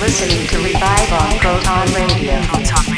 listening to Revive on Proton Radio.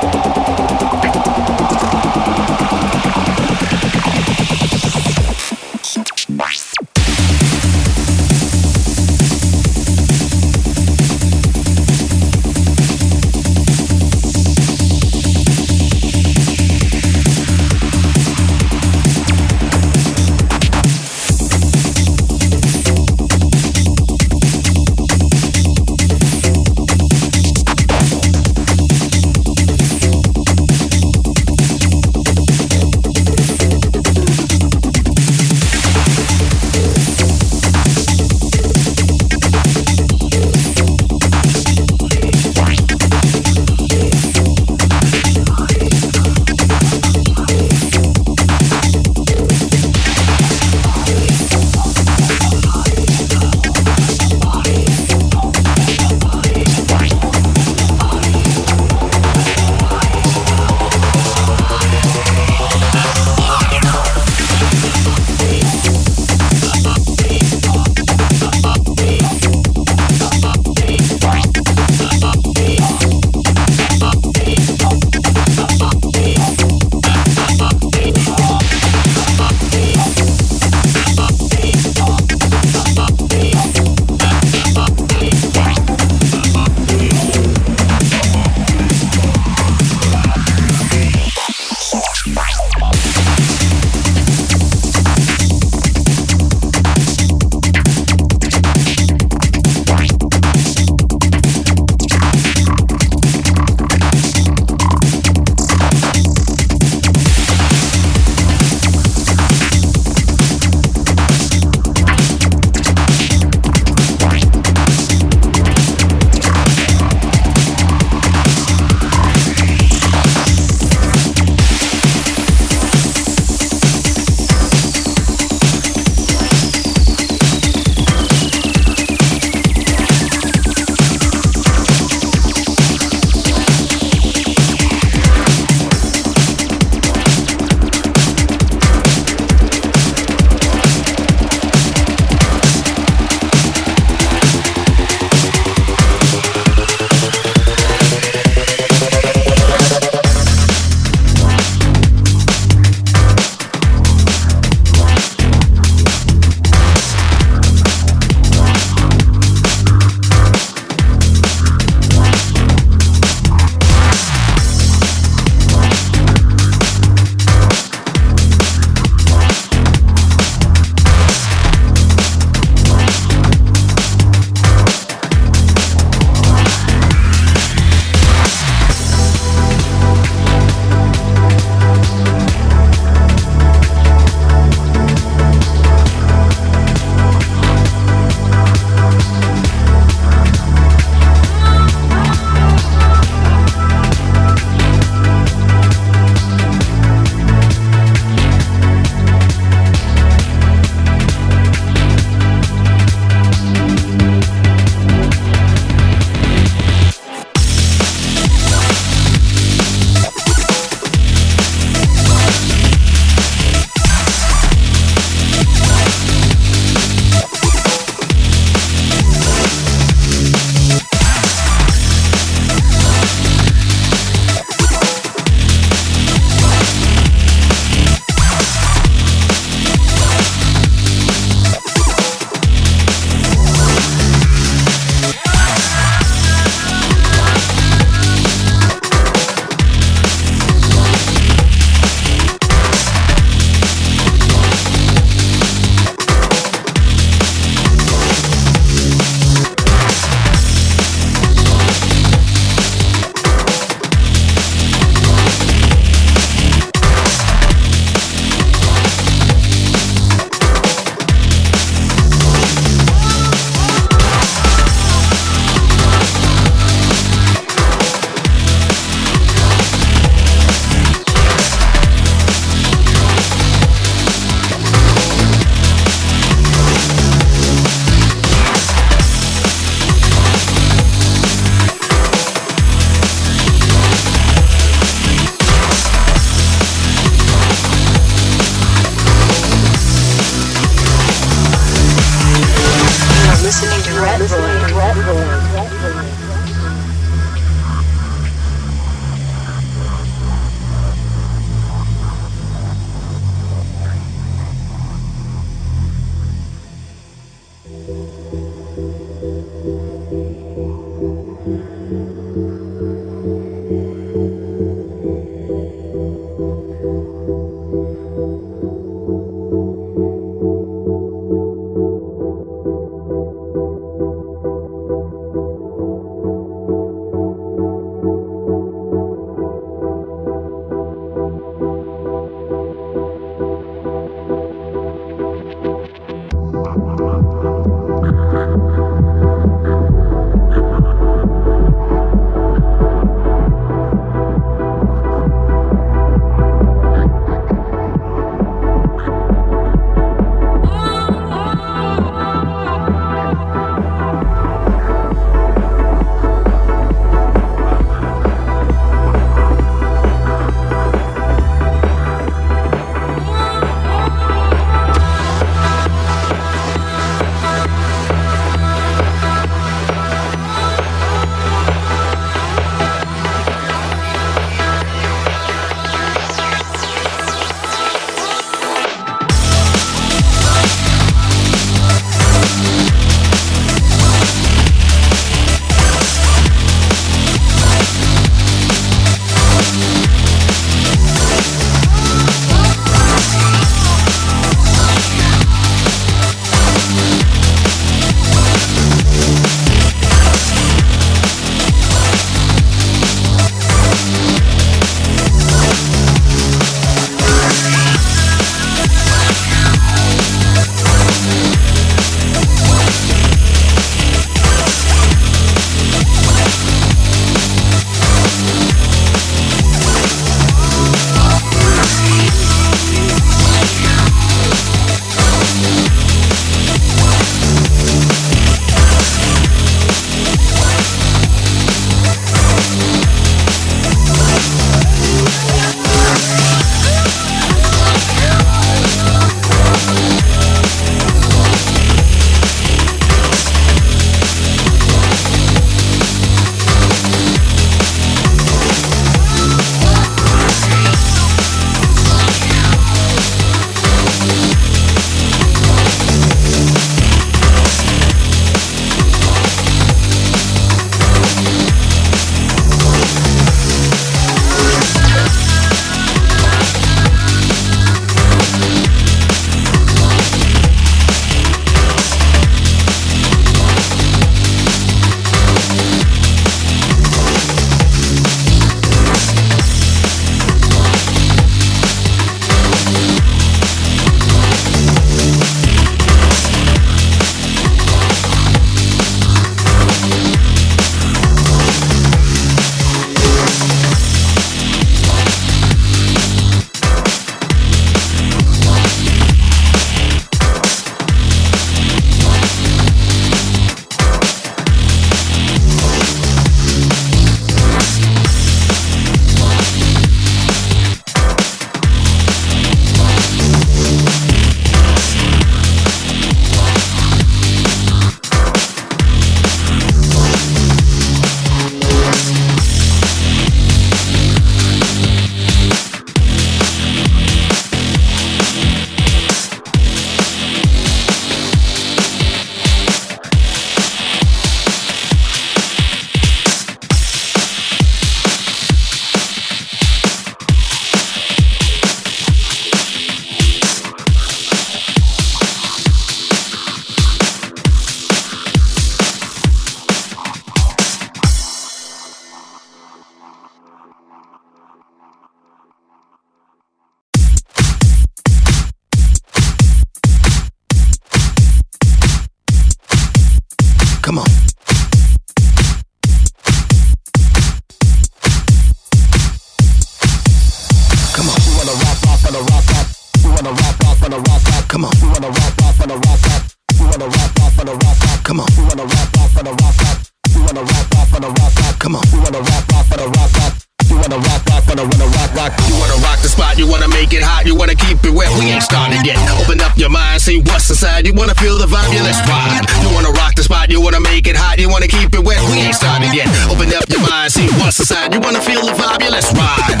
wanna rock off on the rock off. Come on, we wanna rock off on the rock off. We wanna rock off on the rock off. Come on, we wanna rock off on the rock off. You wanna rock, rock, wanna wanna rock, rock. You wanna rock the spot, you wanna make it hot, you wanna keep it wet. We ain't started yet. Open up your mind, see what's inside. You wanna feel the vibe, yeah, let's ride. You wanna rock the spot, you wanna make it hot, you wanna keep it wet. We ain't started yet. Open up your mind, see what's inside. You wanna feel the vibe, yeah, let's ride.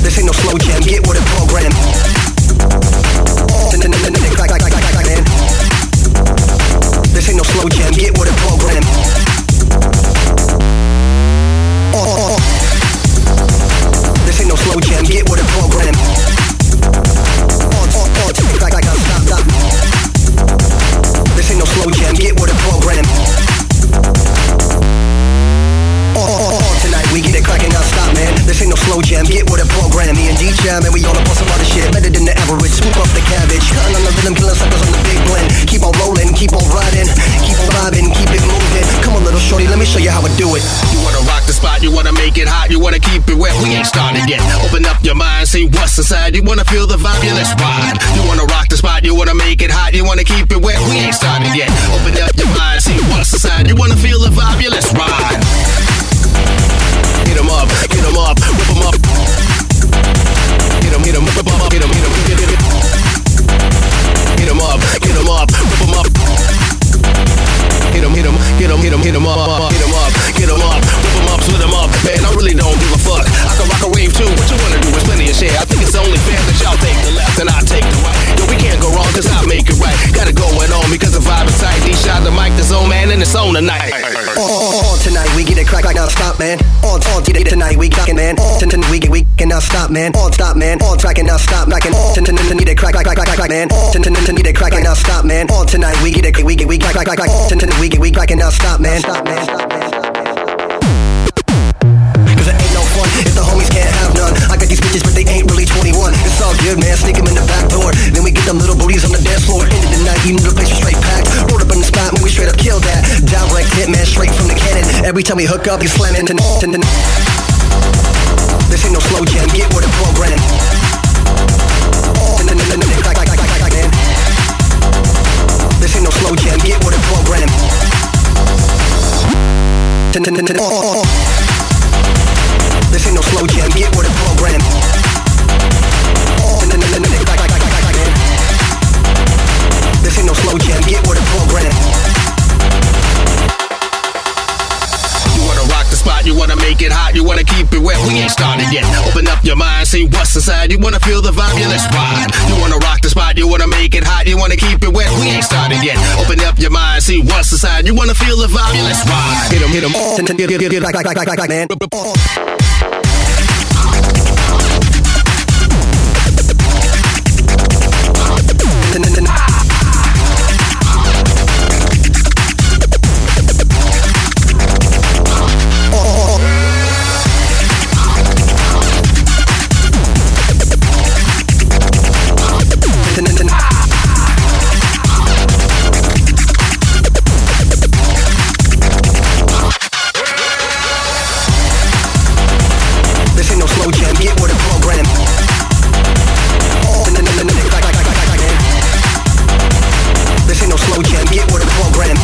This ain't no slow jam, get with the program. This ain't no slow jam, get with the program. This ain't no slow jam, get with the program. This ain't no slow jam, get with the program. Tonight we get it cracking, not stop, man. This ain't no slow jam, get with the program. Me and D Jam, and we all up on some other shit. Better than the average, swoop up the cabbage. Cutting on the rhythm, killing suckers on the big blend. Keep on rolling, keep on riding, keep on vibing, keep it moving. Come on, little shorty, let me show you how I do it. You wanna rock the spot, you wanna make it hot, you wanna keep it wet. We ain't started yet. Open up your mind, see what's inside. You wanna feel the vibe, yeah, let's ride. You wanna rock the spot, you wanna make it hot, you wanna keep it wet. We ain't started yet. Open up your mind, see what's inside. You wanna feel the vibe, yeah, let's ride. Hit 'em up, hit 'em up, whip 'em up. Hit 'em, hit 'em, whip 'em up, hit 'em, hit 'em, hit 'em, hit 'em up, hit 'em up, whip 'em up. Hit 'em, hit 'em, hit 'em, hit 'em, hit 'em up, hit 'em up, get 'em up, whip 'em up, split 'em up. Man, I really don't give a fuck. I can rock a wave too. What you wanna do is plenty of shit. I think it's only fair that y'all take the left and I take the right. Yo, we can't go wrong 'cause I make it right. Got it going on because the vibe is tight. D shot the mic, the zone man, and it's on tonight. On tonight, we get it crack like now stop, man. On on today tonight, we cracking, man. On ten we get we can now stop, man. On stop, man. On track and now stop. Ten ten ten need it crack crack crack crack man. Ten ten need it crack like now stop, man. On tonight, we get it we get we crack crack crack crack. Ten we get we cracking now stop, man. Stop, man. Stop, Every time we hook up, you slam into This ain't no slow jam, get with the program. This ain't no slow jam, get with the program. Oh, oh. This ain't no slow jam, get with the program. This ain't no slow jam, get with the program. Spot, you wanna make it hot, you wanna keep it wet. We ain't started yet. Open up your mind, see what's inside. You wanna feel the vibe, yeah, let's ride. You wanna rock the spot, you wanna make it hot, you wanna keep it wet. We ain't started yet. Open up your mind, see what's inside. You wanna feel the vibe, yeah, let's ride. Hit 'em, hit 'em. man. This ain't no jam, get with the program. This ain't no slow jam, get program.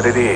What it is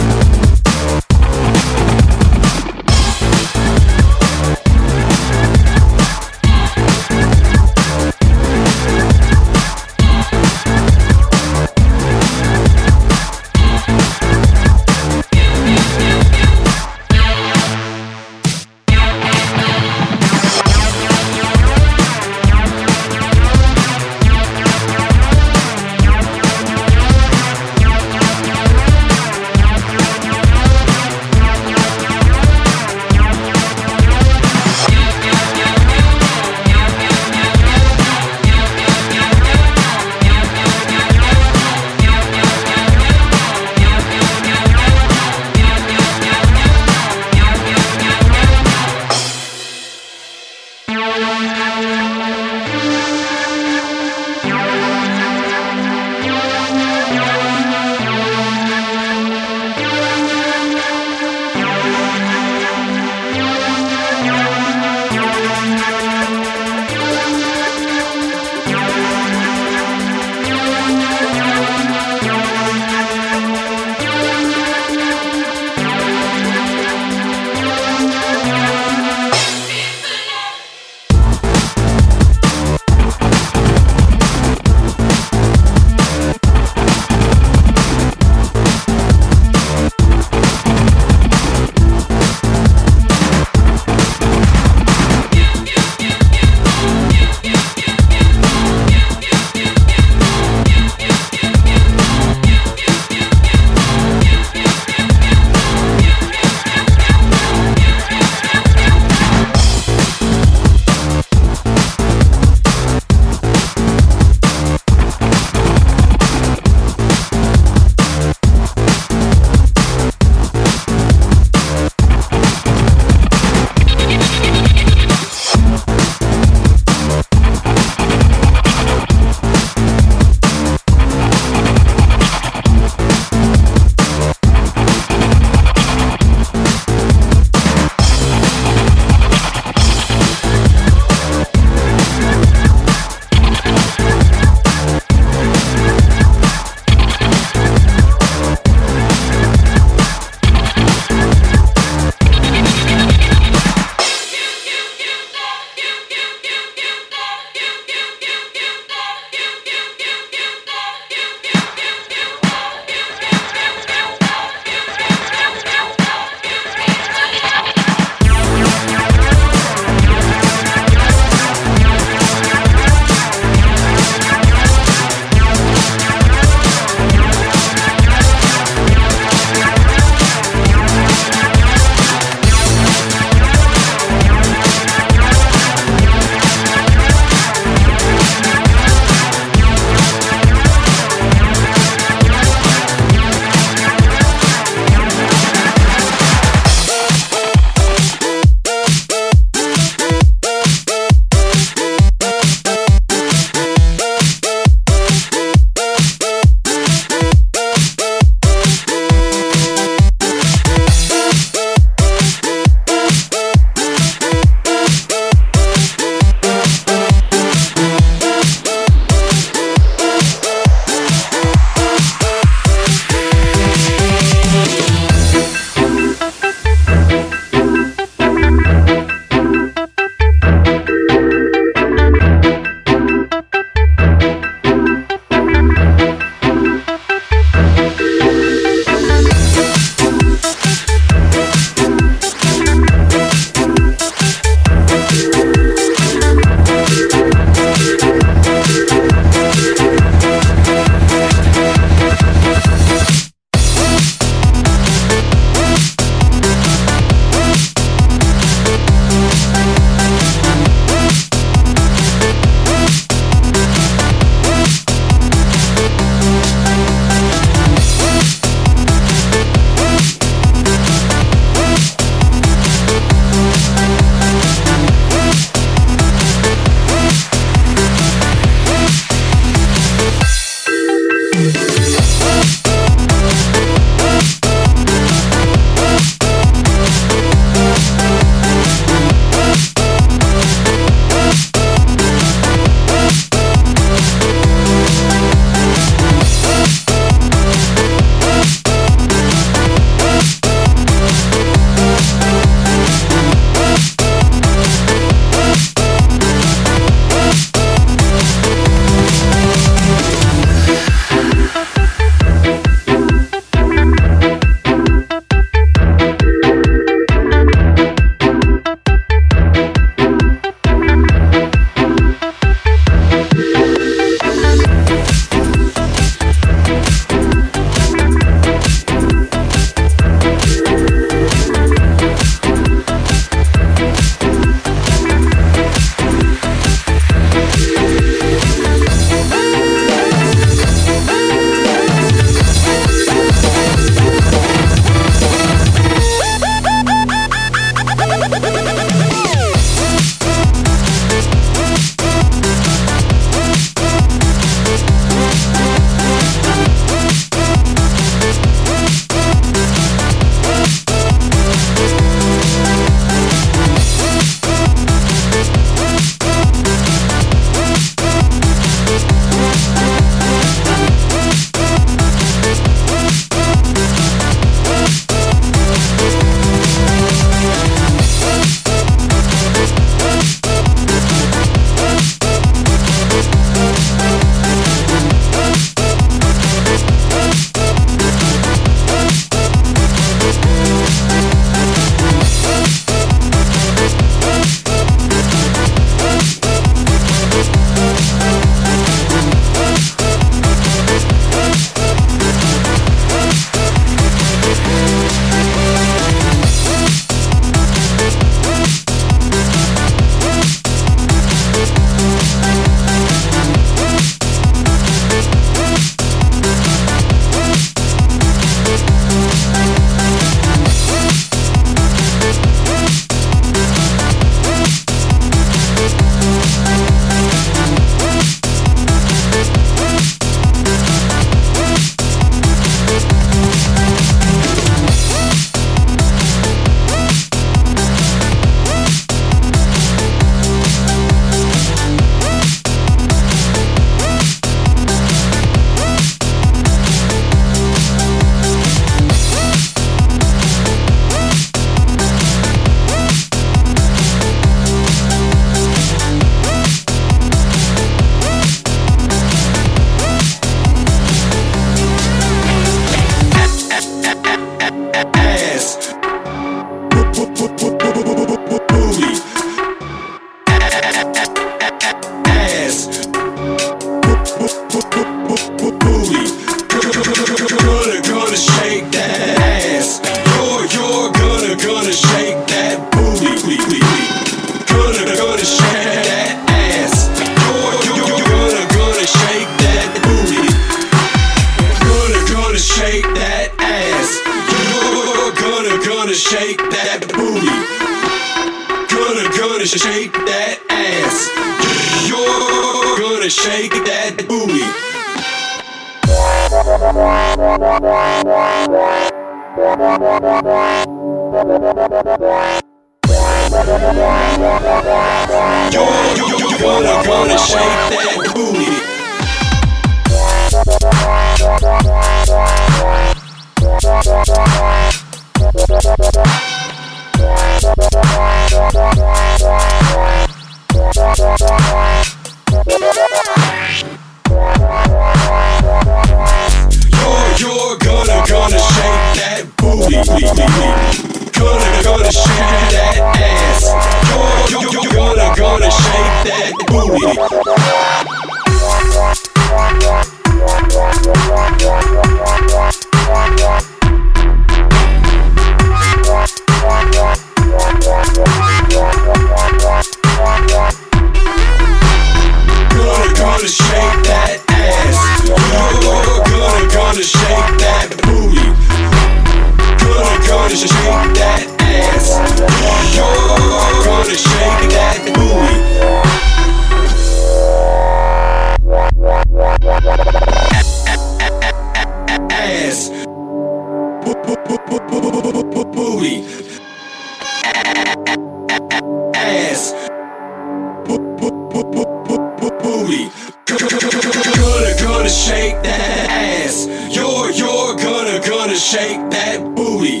booty. Gonna, gonna shake that ass. You're, you're gonna, gonna shake that booty.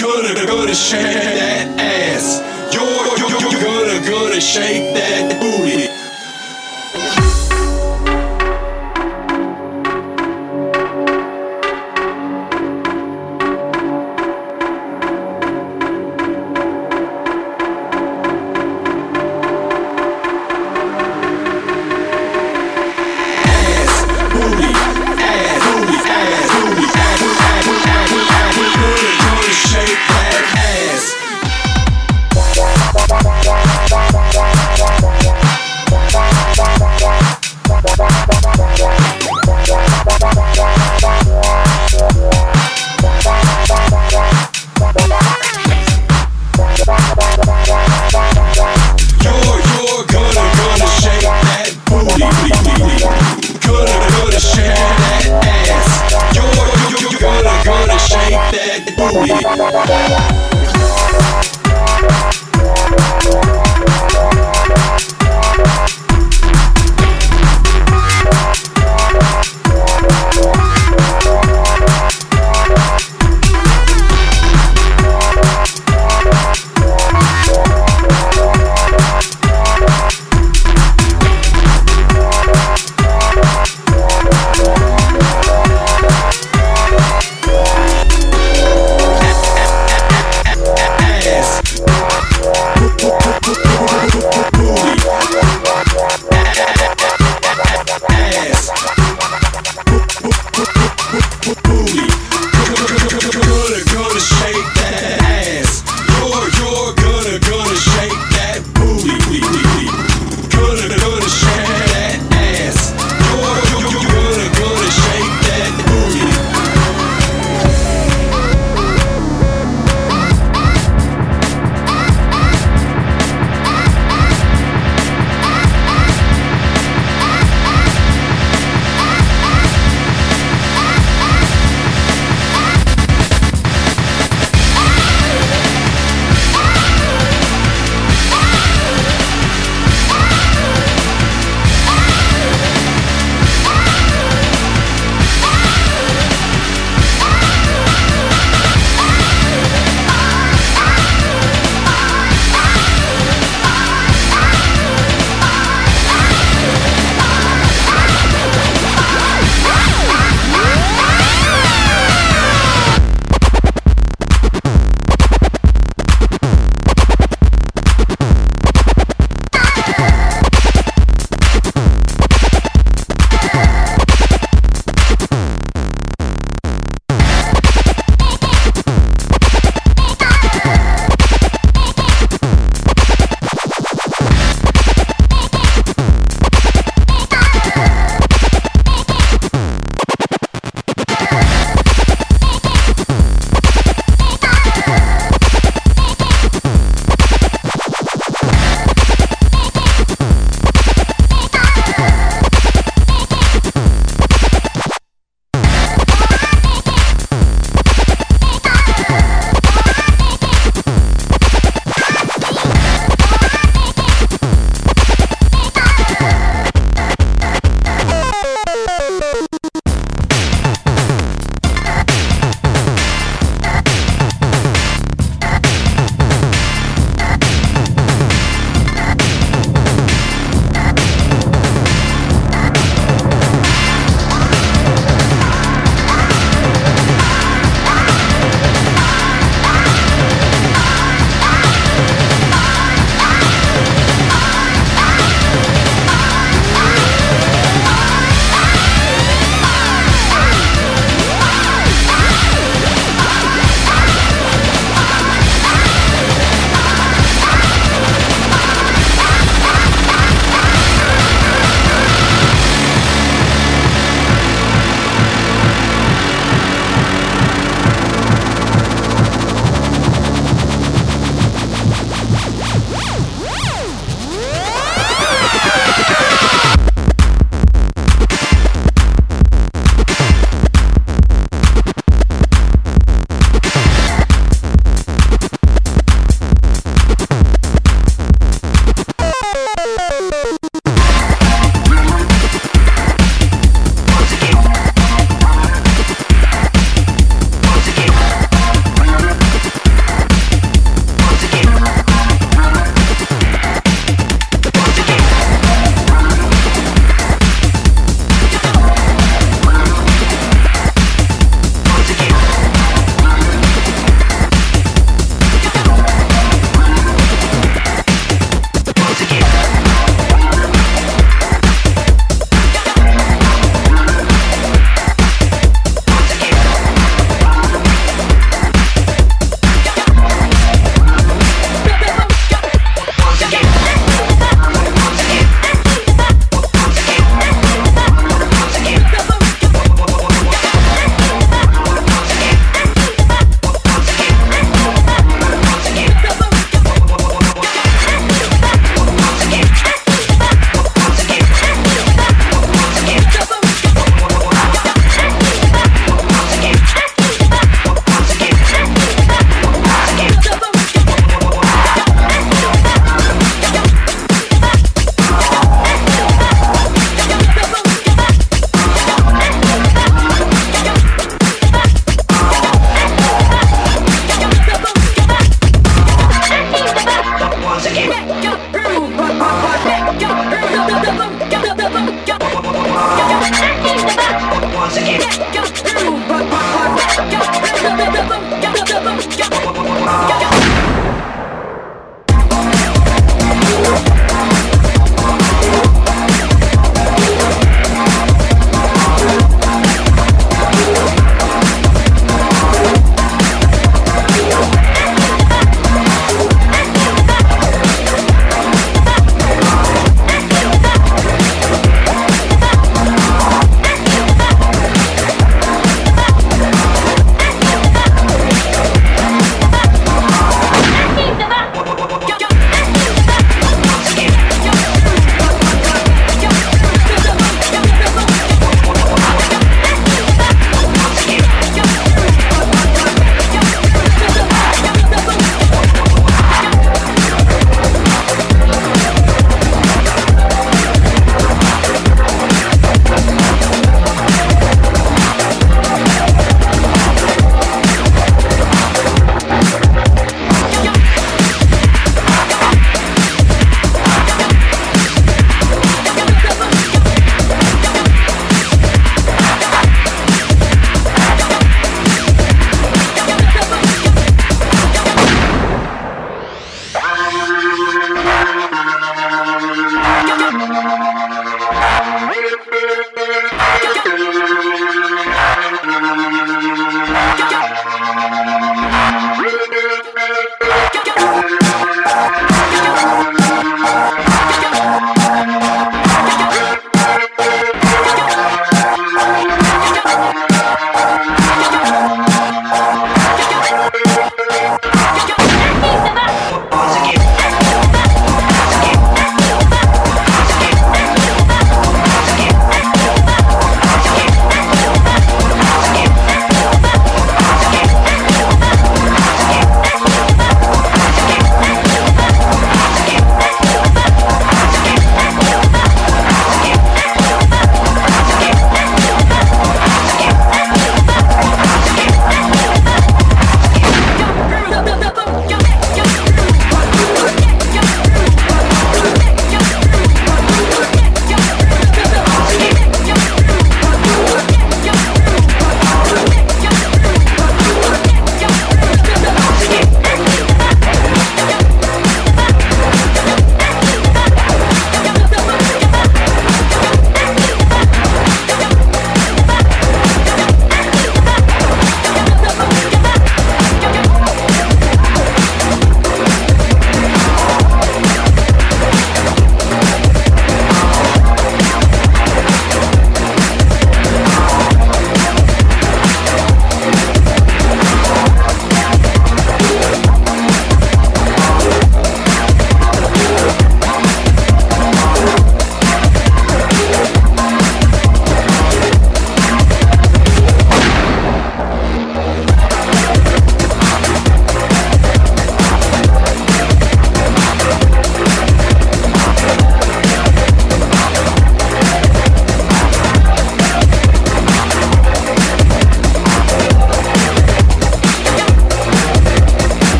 Gonna, gonna shake that ass. You're, you're, you're gonna, gonna shake that booty.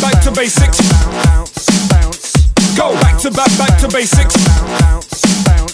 Back to back, back to basics. Go back to back, back to basics.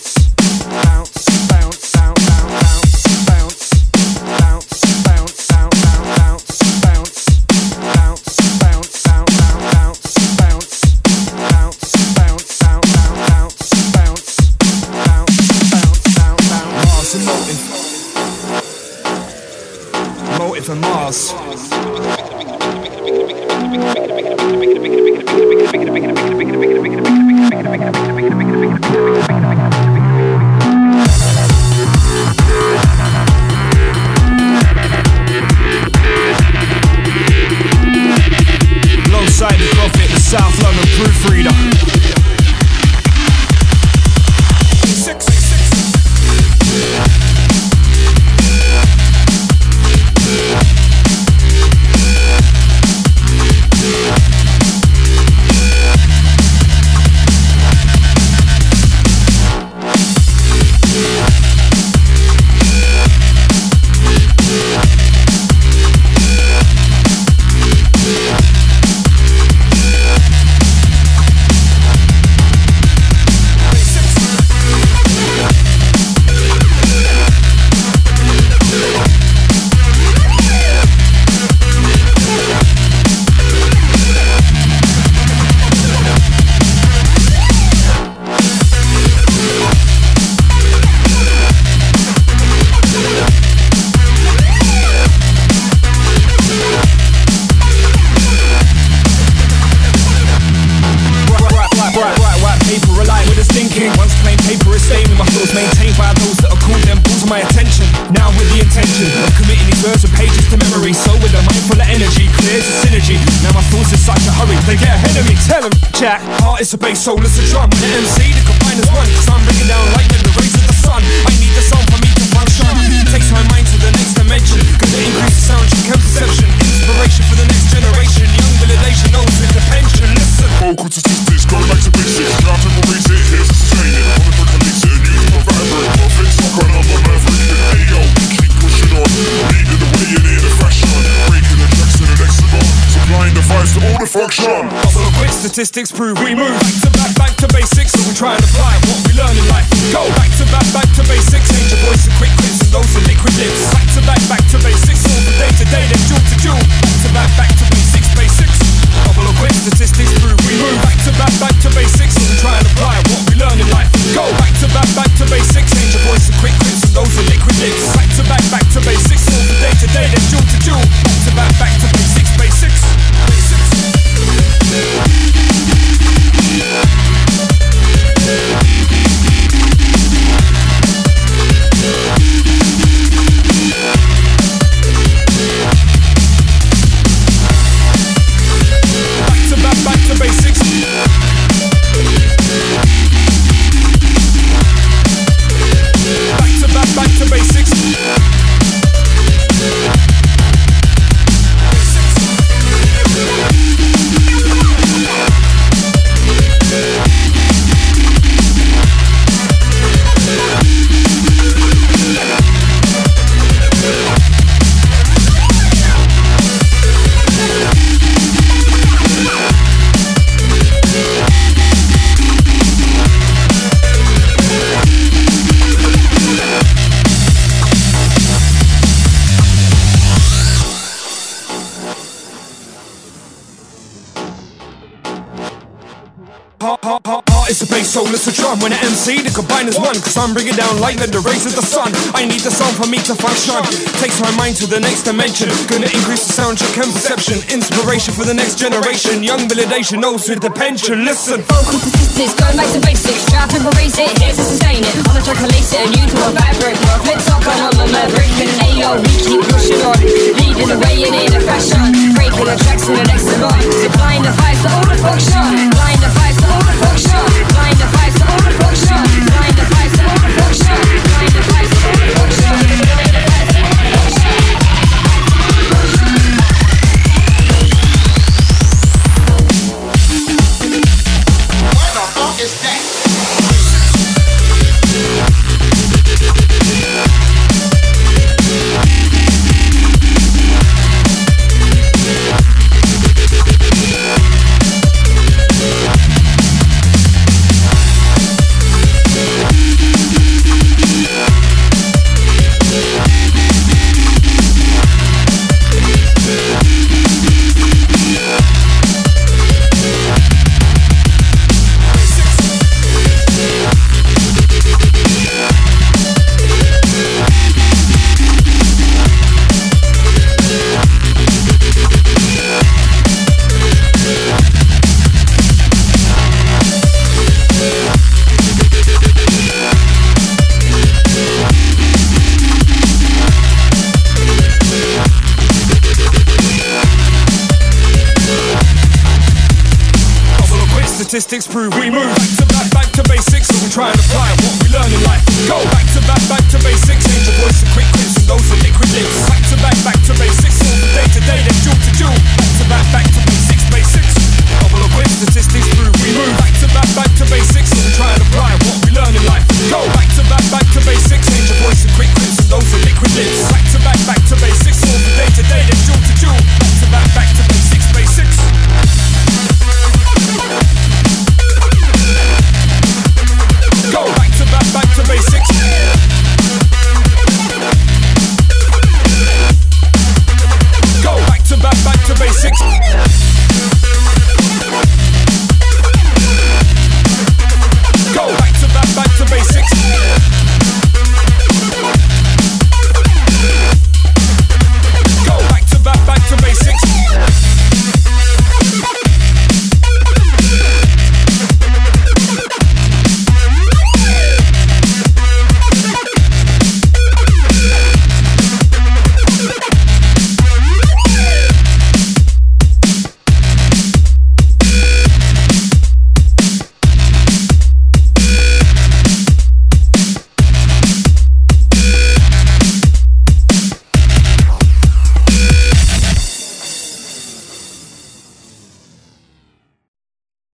When I MC, the combine is one. Cause I'm bringing down light like the rays of the sun. I need the sound for me to function. Takes my mind to the next dimension. Gonna increase the sound check and perception. Inspiration for the next generation. Young validation knows with the pension. Listen. Vocal statistics, going back to basics. Trap and erase it, here's to sustain it. On the track, release it, and you do a vibrate. Flip top, I'm a maverick. And ayo, we keep pushing on. Leading the way in in a fashion. Breaking the tracks to the next level. Supplying the vibes to all the function. Blind the vibes to all the function. Blind the vibes to all the function. Blind the vibes to all the function. Blind the vibes to all the function. Blind the vibes